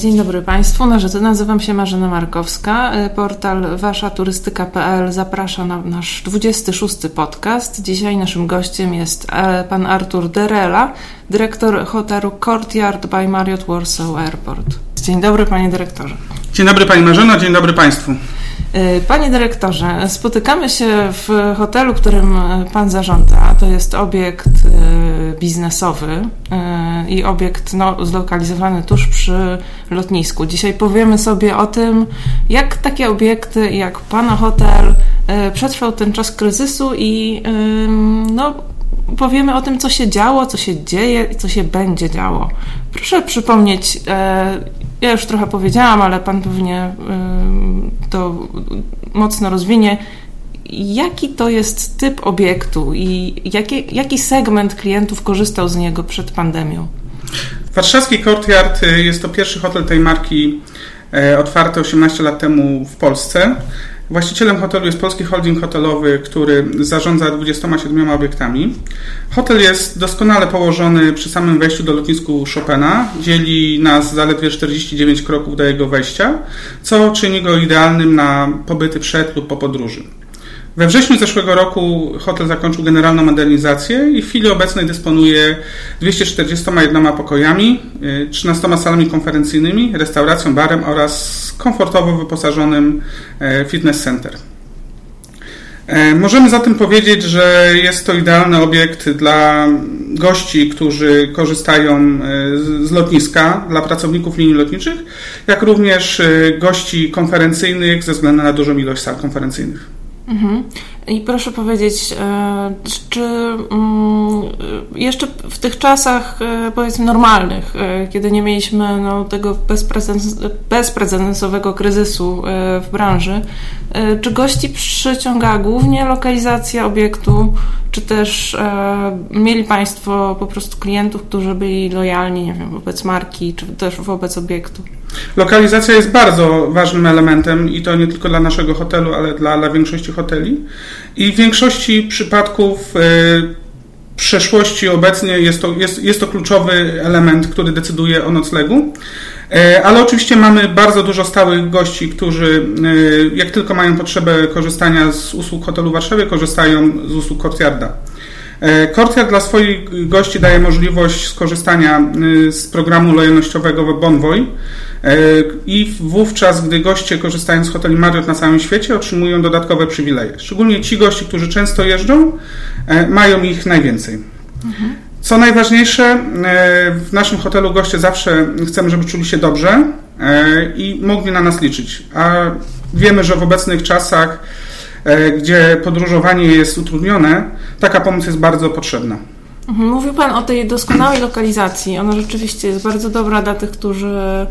Dzień dobry Państwu, nazywam się Marzena Markowska. Portal waszaturystyka.pl zaprasza na nasz 26 podcast. Dzisiaj naszym gościem jest e, pan Artur Derela, dyrektor hotelu Courtyard by Marriott Warsaw Airport. Dzień dobry Panie Dyrektorze. Dzień dobry Pani Marzeno, dzień dobry Państwu. E, panie dyrektorze, spotykamy się w hotelu, którym Pan zarządza. To jest obiekt e, biznesowy e, i obiekt no, zlokalizowany tuż przy lotnisku. Dzisiaj powiemy sobie o tym, jak takie obiekty, jak Pana hotel przetrwał ten czas kryzysu i no, powiemy o tym, co się działo, co się dzieje i co się będzie działo. Proszę przypomnieć, ja już trochę powiedziałam, ale Pan pewnie to mocno rozwinie. Jaki to jest typ obiektu i jaki, segment klientów korzystał z niego przed pandemią? Warszawski Courtyard y, jest to pierwszy hotel tej marki e, otwarty 18 lat temu w Polsce. Właścicielem hotelu jest Polski Holding Hotelowy, który zarządza 27 obiektami. Hotel jest doskonale położony przy samym wejściu do lotnisku Chopina. Dzieli nas zaledwie 49 kroków do jego wejścia, co czyni go idealnym na pobyty przed lub po podróży. We wrześniu zeszłego roku hotel zakończył generalną modernizację i w chwili obecnej dysponuje 241 pokojami, 13 y, salami konferencyjnymi, restauracją, barem oraz komfortowo wyposażonym e, fitness center. E, możemy zatem powiedzieć, że jest to idealny obiekt dla gości, którzy korzystają e, z lotniska, dla pracowników linii lotniczych, jak również gości konferencyjnych ze względu na dużą ilość sal konferencyjnych. Mhm. I proszę powiedzieć, e, czy mm, jeszcze w tych czasach, e, powiedzmy, normalnych, e, kiedy nie mieliśmy no, tego bezprecedensowego kryzysu w branży, czy gości przyciąga głównie lokalizacja obiektu, czy też mieli Państwo po prostu klientów, którzy byli lojalni, nie wiem, wobec marki, czy też wobec obiektu? Lokalizacja jest bardzo ważnym elementem i to nie tylko dla naszego hotelu, ale dla, dla większości hoteli. I w większości przypadków y, przeszłości obecnie jest to, jest, jest to kluczowy element, który decyduje o noclegu. Y, ale oczywiście mamy bardzo dużo stałych gości, którzy y, jak tylko mają potrzebę korzystania z usług hotelu w Warszawie, korzystają z usług Courtyarda. Courtyard dla swoich gości daje możliwość skorzystania z programu lojalnościowego Bonvoy, E, i wówczas, gdy goście korzystają z hoteli Marriott na całym świecie, otrzymują dodatkowe przywileje. Szczególnie ci goście, którzy często jeżdżą, e, mają ich najwięcej. Co najważniejsze, e, w naszym hotelu goście zawsze chcemy, żeby czuli się dobrze i mogli na nas liczyć. A wiemy, że w obecnych czasach, gdzie podróżowanie jest utrudnione, taka pomoc jest bardzo potrzebna. Mhm. Mówił Pan o tej doskonałej lokalizacji. Ona rzeczywiście jest bardzo dobra dla tych, którzy e,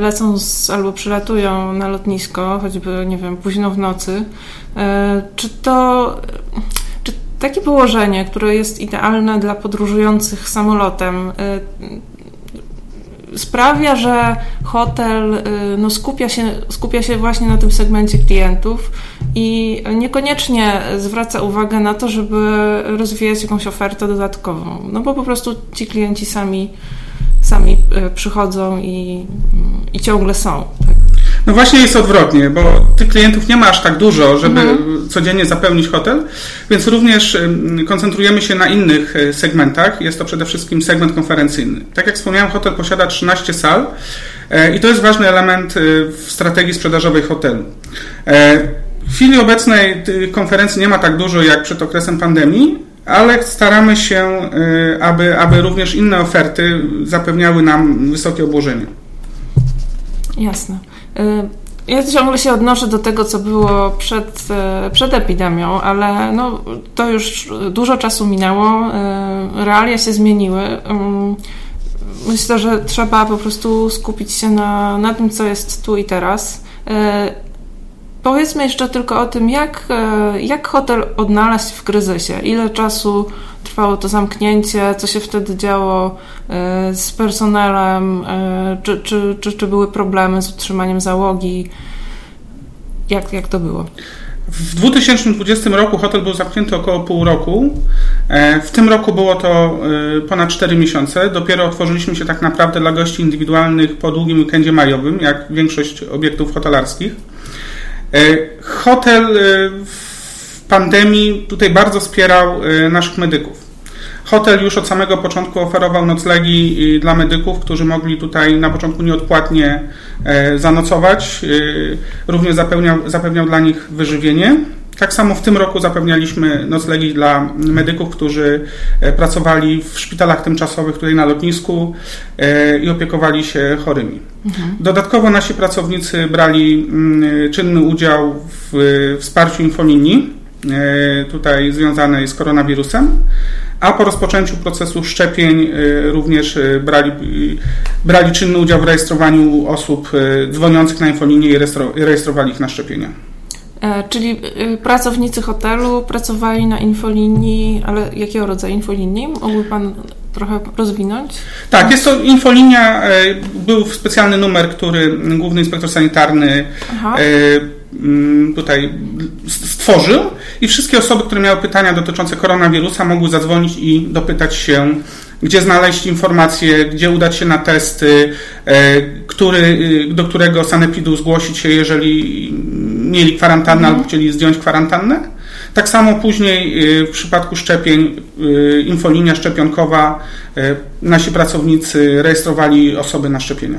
lecą z, albo przylatują na lotnisko, choćby, nie wiem, późno w nocy. E, czy to, czy takie położenie, które jest idealne dla podróżujących samolotem, e, sprawia, że hotel no, skupia, się, skupia się właśnie na tym segmencie klientów i niekoniecznie zwraca uwagę na to, żeby rozwijać jakąś ofertę dodatkową. No bo po prostu ci klienci sami, sami e, przychodzą i, i ciągle są. Tak? No właśnie jest odwrotnie, bo tych klientów nie ma aż tak dużo, żeby mhm. codziennie zapełnić hotel, więc również koncentrujemy się na innych e, segmentach. Jest to przede wszystkim segment konferencyjny. Tak jak wspomniałem, hotel posiada 13 sal e, i to jest ważny element w strategii sprzedażowej hotelu. W chwili obecnej konferencji nie ma tak dużo jak przed okresem pandemii, ale staramy się, y, aby, aby również inne oferty zapewniały nam wysokie obłożenie. Jasne. Y, ja ciągle się odnoszę do tego, co było przed, y, przed epidemią, ale no, to już dużo czasu minęło, realia się zmieniły. Myślę, że trzeba po prostu skupić się na, na tym, co jest tu i teraz. Powiedzmy jeszcze tylko o tym, jak, e, jak hotel odnalazł się w kryzysie. Ile czasu trwało to zamknięcie, co się wtedy działo e, z personelem, e, czy, czy, czy, czy były problemy z utrzymaniem załogi. Jak, jak to było? W 2020 roku hotel był zamknięty około pół roku W tym roku było to ponad 4 miesiące. Dopiero otworzyliśmy się tak naprawdę dla gości indywidualnych po długim weekendzie majowym, jak większość obiektów hotelarskich. Hotel w pandemii tutaj bardzo wspierał naszych medyków. Hotel już od samego początku oferował noclegi dla medyków, którzy mogli tutaj na początku nieodpłatnie e, zanocować. Również zapewniał dla nich wyżywienie. Tak samo w tym roku zapewnialiśmy noclegi dla medyków, którzy e, pracowali w szpitalach tymczasowych tutaj na lotnisku e, i opiekowali się chorymi. Mhm. Dodatkowo nasi pracownicy brali mm, czynny udział w wsparciu infolinii, tutaj związanej z koronawirusem a po rozpoczęciu procesu szczepień również brali, brali czynny udział w rejestrowaniu osób dzwoniących na infolinię i rejestrowali ich na szczepienia. E, czyli pracownicy hotelu pracowali na infolinii, ale jakiego rodzaju infolinii? Mógłby Pan trochę rozwinąć? Tak, jest to infolinia, e, był specjalny numer, który Główny Inspektor Sanitarny Aha. E, Mm, tutaj stworzył i wszystkie osoby, które miały pytania dotyczące koronawirusa mogły zadzwonić i dopytać się, gdzie znaleźć informacje, gdzie udać się na testy, e, który, y, do którego sanepidu zgłosić się, jeżeli mieli kwarantannę mhm. albo chcieli zdjąć kwarantannę. Tak samo później y, w przypadku szczepień, y, infolinia szczepionkowa, y, nasi pracownicy rejestrowali osoby na szczepienia.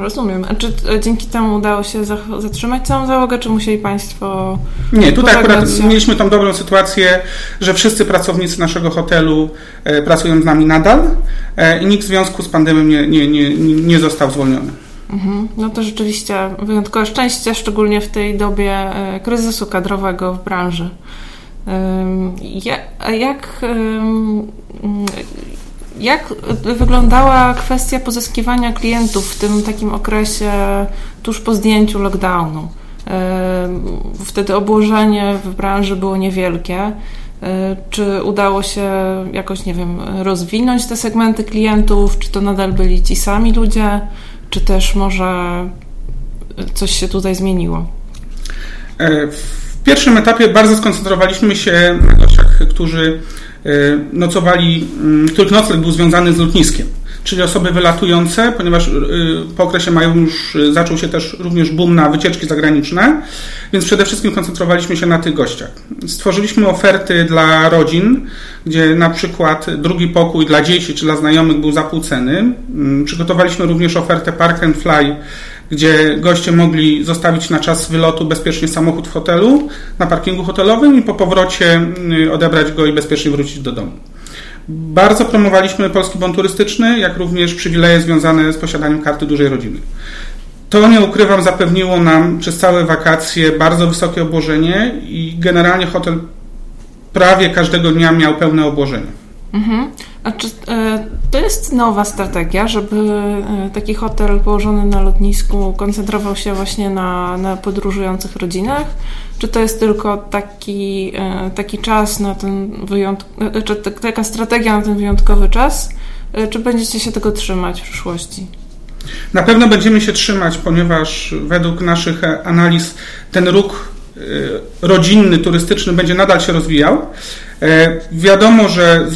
rozumiem. A czy dzięki temu udało się zatrzymać całą załogę, czy musieli Państwo. Nie, tutaj akurat się? mieliśmy tą dobrą sytuację, że wszyscy pracownicy naszego hotelu pracują z nami nadal i nikt w związku z pandemią nie, nie, nie, nie został zwolniony. Mhm. No to rzeczywiście wyjątkowe szczęście, szczególnie w tej dobie e, kryzysu kadrowego w branży. Jak, jak wyglądała kwestia pozyskiwania klientów w tym takim okresie tuż po zdjęciu lockdownu? Wtedy obłożenie w branży było niewielkie. Czy udało się jakoś, nie wiem, rozwinąć te segmenty klientów? Czy to nadal byli ci sami ludzie? Czy też może coś się tutaj zmieniło? E, w pierwszym etapie bardzo skoncentrowaliśmy się na gościach, którzy nocowali, których nocleg był związany z lotniskiem czyli osoby wylatujące, ponieważ po okresie maju już zaczął się też również boom na wycieczki zagraniczne, więc przede wszystkim koncentrowaliśmy się na tych gościach. Stworzyliśmy oferty dla rodzin, gdzie na przykład drugi pokój dla dzieci czy dla znajomych był za pół ceny. Mm, przygotowaliśmy również ofertę Park and Fly, gdzie goście mogli zostawić na czas wylotu bezpiecznie samochód w hotelu, na parkingu hotelowym i po powrocie mm, odebrać go i bezpiecznie wrócić do domu. Bardzo promowaliśmy polski bon turystyczny, jak również przywileje związane z posiadaniem karty dużej rodziny. To, nie ukrywam, zapewniło nam przez całe wakacje bardzo wysokie obłożenie i generalnie hotel prawie każdego dnia miał pełne obłożenie. Mhm. Czy e, to jest nowa strategia, żeby e, taki hotel położony na lotnisku koncentrował się właśnie na, na podróżujących rodzinach? Czy to jest tylko taki, e, taki czas na ten wyjątkowy, czy taka strategia na ten wyjątkowy czas? Czy będziecie się tego trzymać w przyszłości? Na pewno będziemy się trzymać, ponieważ według naszych analiz ten ruch rodzinny, turystyczny będzie nadal się rozwijał. Wiadomo, że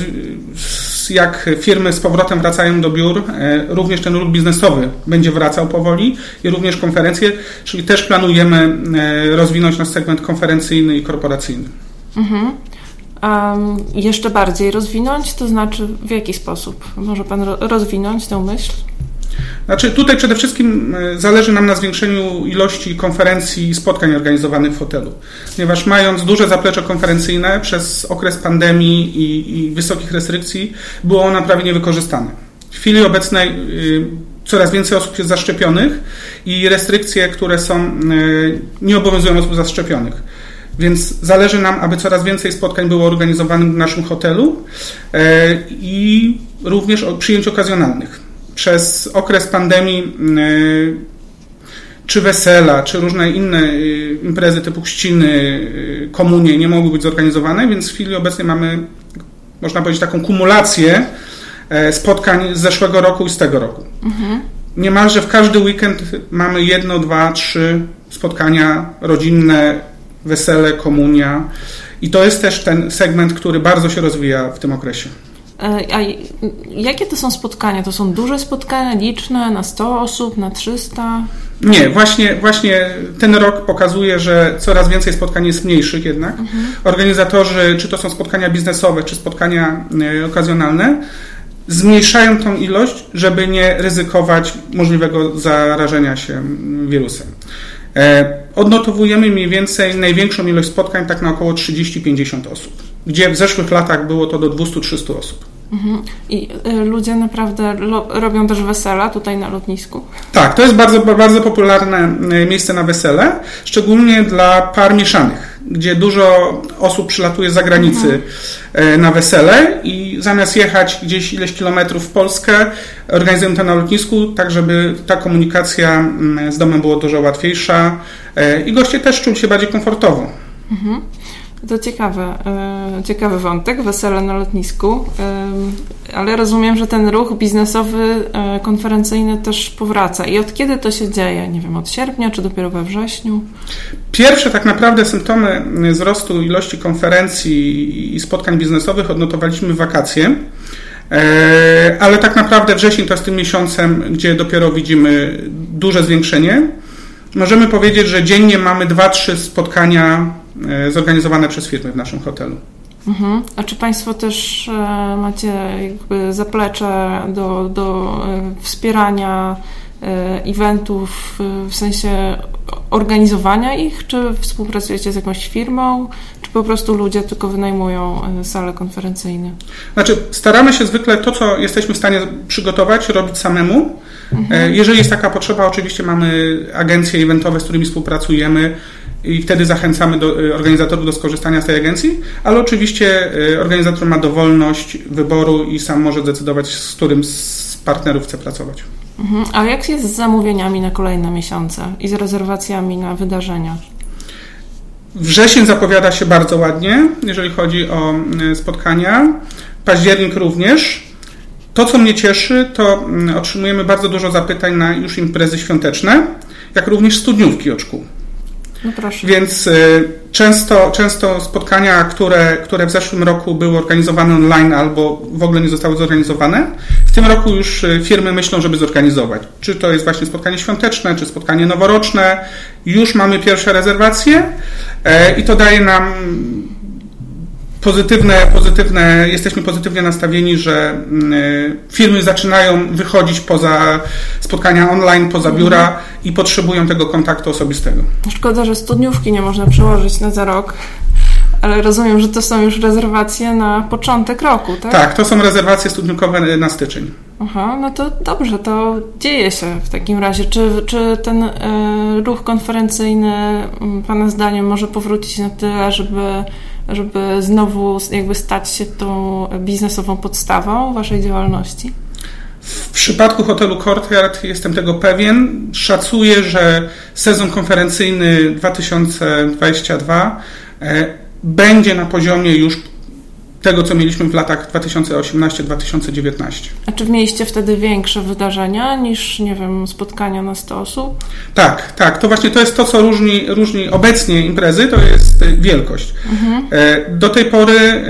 jak firmy z powrotem wracają do biur, e, również ten ruch biznesowy będzie wracał powoli i również konferencje, czyli też planujemy e, rozwinąć nasz segment konferencyjny i korporacyjny. Mhm. Um, jeszcze bardziej rozwinąć, to znaczy w jaki sposób? Może Pan rozwinąć tę myśl? Znaczy tutaj przede wszystkim e, zależy nam na zwiększeniu ilości konferencji i spotkań organizowanych w hotelu, ponieważ mając duże zaplecze konferencyjne przez okres pandemii i, i wysokich restrykcji było ono prawie niewykorzystane. W chwili obecnej y, coraz więcej osób jest zaszczepionych i restrykcje, które są, y, nie obowiązują osób zaszczepionych. Więc zależy nam, aby coraz więcej spotkań było organizowanych w naszym hotelu y, i również przyjęć okazjonalnych przez okres pandemii y, czy wesela, czy różne inne y, imprezy typu chrzciny, y, komunie nie mogły być zorganizowane, więc w chwili obecnej mamy, można powiedzieć, taką kumulację e, spotkań z zeszłego roku i z tego roku. Mhm. Niemalże w każdy weekend mamy jedno, dwa, trzy spotkania rodzinne, wesele, komunia I to jest też ten segment, który bardzo się rozwija w tym okresie. E, a jakie to są spotkania? To są duże spotkania, liczne, na 100 osób, na 300? Nie, właśnie, właśnie ten rok pokazuje, że coraz więcej spotkań jest mniejszych jednak. Mhm. Organizatorzy, czy to są spotkania biznesowe, czy spotkania e, okazjonalne, zmniejszają tą ilość, żeby nie ryzykować możliwego zarażenia się wirusem. Odnotowujemy mniej więcej największą ilość spotkań tak na około 30-50 osób, gdzie w zeszłych latach było to do 200-300 osób. Mhm. I y, ludzie naprawdę robią też wesela tutaj na lotnisku? Tak, to jest bardzo, bardzo popularne y, miejsce na wesele, szczególnie dla par mieszanych, gdzie dużo osób przylatuje z zagranicy mhm. Y, na wesele i zamiast jechać gdzieś ileś kilometrów w Polskę, organizują to na lotnisku, tak żeby ta komunikacja mm, z domem była dużo łatwiejsza i goście też czuli się bardziej komfortowo. Mhm. To ciekawe, e, ciekawy wątek, wesele na lotnisku, ale rozumiem, że ten ruch biznesowy, e, konferencyjny też powraca. I od kiedy to się dzieje? Nie wiem, od sierpnia czy dopiero we wrześniu? Pierwsze tak naprawdę symptomy wzrostu ilości konferencji i spotkań biznesowych odnotowaliśmy w wakacje. E, ale tak naprawdę wrzesień to jest tym miesiącem, gdzie dopiero widzimy duże zwiększenie. Możemy powiedzieć, że dziennie mamy 2-3 spotkania E, zorganizowane przez firmy w naszym hotelu. Mhm. A czy Państwo też e, macie jakby zaplecze do, do e, wspierania eventów w sensie organizowania ich? Czy współpracujecie z jakąś firmą? Czy po prostu ludzie tylko wynajmują sale konferencyjne? Znaczy, staramy się zwykle to, co jesteśmy w stanie przygotować, robić samemu. Mhm. Jeżeli jest taka potrzeba, oczywiście mamy agencje eventowe, z którymi współpracujemy i wtedy zachęcamy do, y, organizatorów do skorzystania z tej agencji, ale oczywiście y, organizator ma dowolność wyboru i sam może decydować, z którym z partnerów chce pracować. Mhm. A jak jest z zamówieniami na kolejne miesiące i z rezerwacjami na wydarzenia? Wrzesień zapowiada się bardzo ładnie, jeżeli chodzi o spotkania. Październik również. To, co mnie cieszy, to mm, otrzymujemy bardzo dużo zapytań na już imprezy świąteczne, jak również studniówki od szkół. No proszę. Więc y, często, często spotkania, które, które w zeszłym roku były organizowane online albo w ogóle nie zostały zorganizowane, w tym roku już y, firmy myślą, żeby zorganizować. Czy to jest właśnie spotkanie świąteczne, czy spotkanie noworoczne. Już mamy pierwsze rezerwacje e, i to daje nam pozytywne, pozytywne, jesteśmy pozytywnie nastawieni, że mm, y, firmy zaczynają wychodzić poza spotkania online, poza biura mhm. i potrzebują tego kontaktu osobistego. Szkoda, że studniówki nie można przełożyć na za rok. Ale rozumiem, że to są już rezerwacje na początek roku, tak? Tak, to są rezerwacje studniówkowe na styczeń. Aha, no to dobrze, to dzieje się w takim razie. Czy, czy ten y, ruch konferencyjny, Pana zdaniem, może powrócić na tyle, żeby żeby znowu jakby stać się tą biznesową podstawą waszej działalności? W przypadku hotelu Courtyard jestem tego pewien. Szacuję, że sezon konferencyjny 2022 e, będzie na poziomie już tego, co mieliśmy w latach 2018-2019. A czy mieliście wtedy większe wydarzenia niż, nie wiem, spotkania na 100 osób? Tak, tak. To właśnie to jest to, co różni, różni obecnie imprezy, to jest wielkość. Mhm. E, do tej pory, e,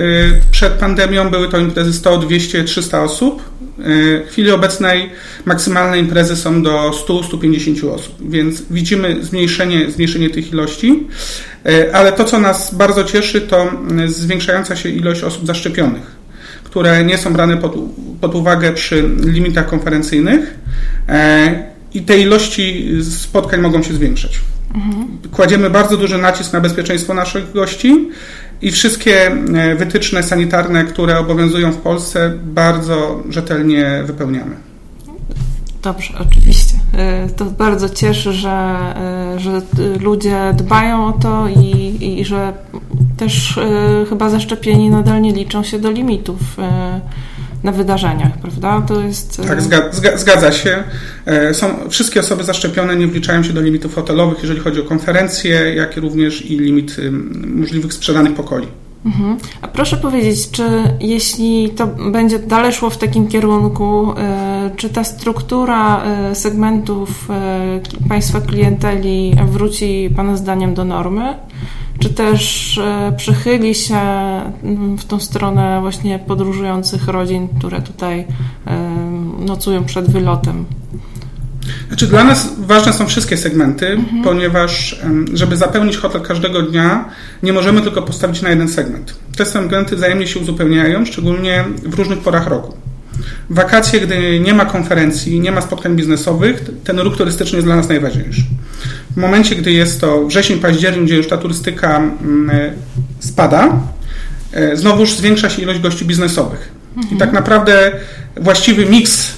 przed pandemią, były to imprezy 100, 200, 300 osób. E, w chwili obecnej maksymalne imprezy są do 100-150 osób, więc widzimy zmniejszenie, zmniejszenie tych ilości, ale to, co nas bardzo cieszy, to zwiększająca się ilość osób zaszczepionych, które nie są brane pod, pod uwagę przy limitach konferencyjnych e, i te ilości spotkań mogą się zwiększać. Mhm. Kładziemy bardzo duży nacisk na bezpieczeństwo naszych gości i wszystkie e, wytyczne sanitarne, które obowiązują w Polsce, bardzo rzetelnie wypełniamy. Dobrze, oczywiście. E, to bardzo cieszy, że, e, że ludzie dbają o to i, i że też chyba zaszczepieni nadal nie liczą się do limitów na wydarzeniach, prawda? To jest... Tak, zgadza, zgadza się. Są, wszystkie osoby zaszczepione nie wliczają się do limitów hotelowych, jeżeli chodzi o konferencje, jak i również i limit możliwych sprzedanych pokoi. Mhm. A proszę powiedzieć, czy jeśli to będzie dalej szło w takim kierunku, czy ta struktura segmentów państwa klienteli wróci Pana zdaniem do normy? czy też e, przychyli się mm, w tą stronę właśnie podróżujących rodzin, które tutaj nocują przed wylotem? Znaczy dla nas ważne są wszystkie segmenty, mhm. ponieważ żeby zapełnić hotel każdego dnia, nie możemy tylko postawić na jeden segment. Te segmenty wzajemnie się uzupełniają, szczególnie w różnych porach roku. Wakacje, gdy nie ma konferencji, nie ma spotkań biznesowych, ten ruch turystyczny jest dla nas najważniejszy. W momencie, gdy jest to wrzesień, październik, gdzie już ta turystyka spada, e, znowuż zwiększa się ilość gości biznesowych. Mhm. I tak naprawdę właściwy miks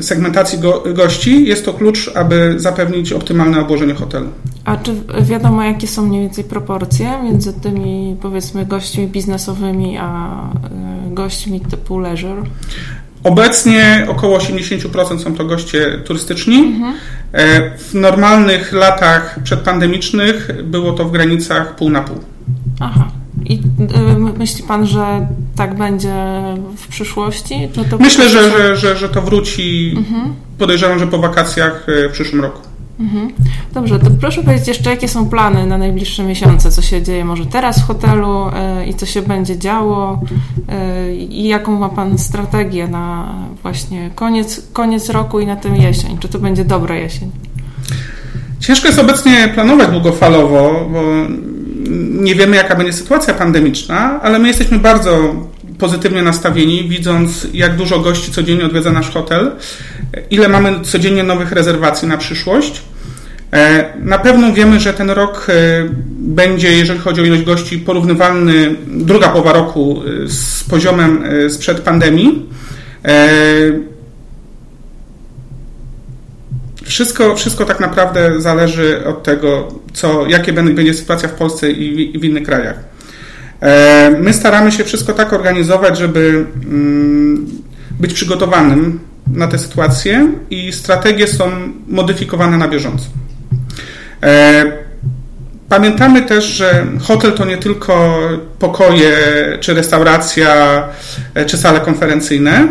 segmentacji go, gości jest to klucz, aby zapewnić optymalne obłożenie hotelu. A czy wiadomo, jakie są mniej więcej proporcje między tymi, powiedzmy, gośćmi biznesowymi, a gośćmi typu leisure? Obecnie około 80% są to goście turystyczni. Mhm. W normalnych latach przedpandemicznych było to w granicach pół na pół. Aha. I y, myśli Pan, że tak będzie w przyszłości? Myślę, że, że, że, że to wróci. Mhm. Podejrzewam, że po wakacjach y, w przyszłym roku. Mhm. Dobrze, to proszę powiedzieć jeszcze, jakie są plany na najbliższe miesiące, co się dzieje może teraz w hotelu yy, i co się będzie działo i jaką ma Pan strategię na właśnie koniec, koniec roku i na tę jesień? Czy to będzie dobra jesień? Ciężko jest obecnie planować długofalowo, bo nie wiemy, jaka będzie sytuacja pandemiczna, ale my jesteśmy bardzo pozytywnie nastawieni, widząc, jak dużo gości codziennie odwiedza nasz hotel, ile mamy codziennie nowych rezerwacji na przyszłość. E, na pewno wiemy, że ten rok e, będzie, jeżeli chodzi o ilość gości, porównywalny, druga połowa roku e, z poziomem sprzed pandemii. Wszystko, wszystko tak naprawdę zależy od tego, co, jakie będzie sytuacja w Polsce i w innych krajach. My staramy się wszystko tak organizować, żeby mm, być przygotowanym na tę sytuację i strategie są modyfikowane na bieżąco. E, pamiętamy też, że hotel to nie tylko pokoje, czy restauracja, e, czy sale konferencyjne,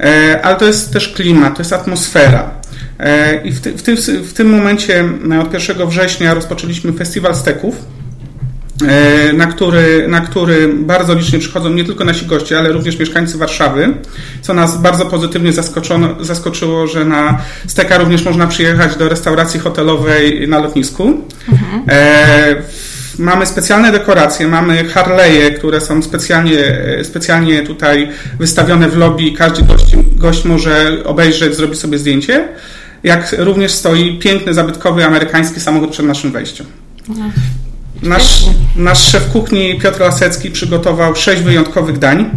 e, ale to jest też klimat, to jest atmosfera. I w, ty, w, ty, w tym momencie od 1 września rozpoczęliśmy festiwal steków E, na który, na który bardzo licznie przychodzą nie tylko nasi goście, ale również mieszkańcy Warszawy, co nas bardzo pozytywnie zaskoczyło, że na Steka również można przyjechać do restauracji hotelowej na lotnisku. Mhm. E, mamy specjalne dekoracje, mamy Harley'e, które są specjalnie, specjalnie tutaj wystawione w lobby. Każdy gość, gość może obejrzeć, zrobić sobie zdjęcie. Jak również stoi piękny, zabytkowy amerykański samochód przed naszym wejściem. No. Nasz, nasz szef kuchni Piotr Lasecki przygotował sześć wyjątkowych dań,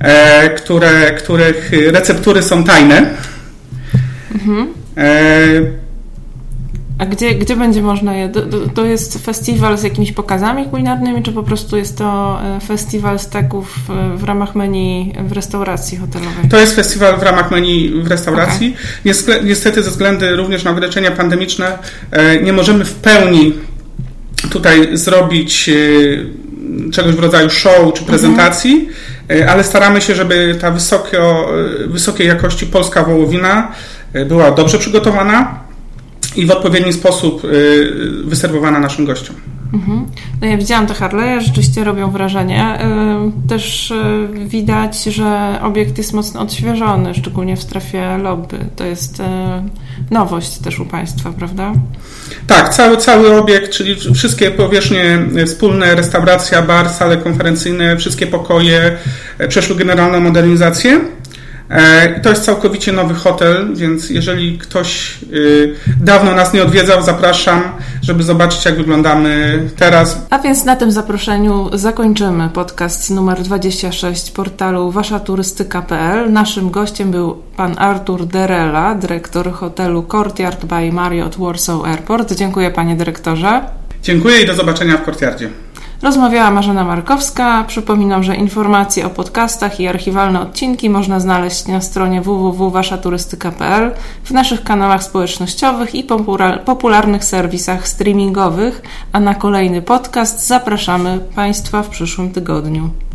e, które, których receptury są tajne. Mhm. E, a gdzie, gdzie będzie można je? To jest festiwal z jakimiś pokazami kulinarnymi, czy po prostu jest to e, festiwal steków e, w ramach menu w restauracji hotelowej? To jest festiwal w ramach menu w restauracji. Okay. Niestety ze względu również na ograniczenia pandemiczne nie możemy w pełni tutaj zrobić e, czegoś w rodzaju show czy prezentacji, mhm. ale staramy się, żeby ta e, wysokiej jakości polska wołowina była dobrze przygotowana i w odpowiedni sposób wyserwowana naszym gościom. Mhm. No ja widziałam te Harley'e, rzeczywiście robią wrażenie. Też widać, że obiekt jest mocno odświeżony, szczególnie w strefie lobby. To jest nowość też u Państwa, prawda? Tak, cały, cały obiekt, czyli wszystkie powierzchnie wspólne, restauracja, bar, sale konferencyjne, wszystkie pokoje przeszły generalną modernizację. E, to jest całkowicie nowy hotel, więc jeżeli ktoś y, dawno nas nie odwiedzał, zapraszam, żeby zobaczyć, jak wyglądamy teraz. A więc na tym zaproszeniu zakończymy podcast numer 26 portalu waszaturystyka.pl. Naszym gościem był pan Artur Derela, dyrektor hotelu Courtyard by Marriott Warsaw Airport. Dziękuję panie dyrektorze. Dziękuję i do zobaczenia w Courtyardzie. Rozmawiała Marzena Markowska. Przypominam, że informacje o podcastach i archiwalne odcinki można znaleźć na stronie www.waszaturystyka.pl, w naszych kanałach społecznościowych i popularnych serwisach streamingowych, a na kolejny podcast zapraszamy Państwa w przyszłym tygodniu.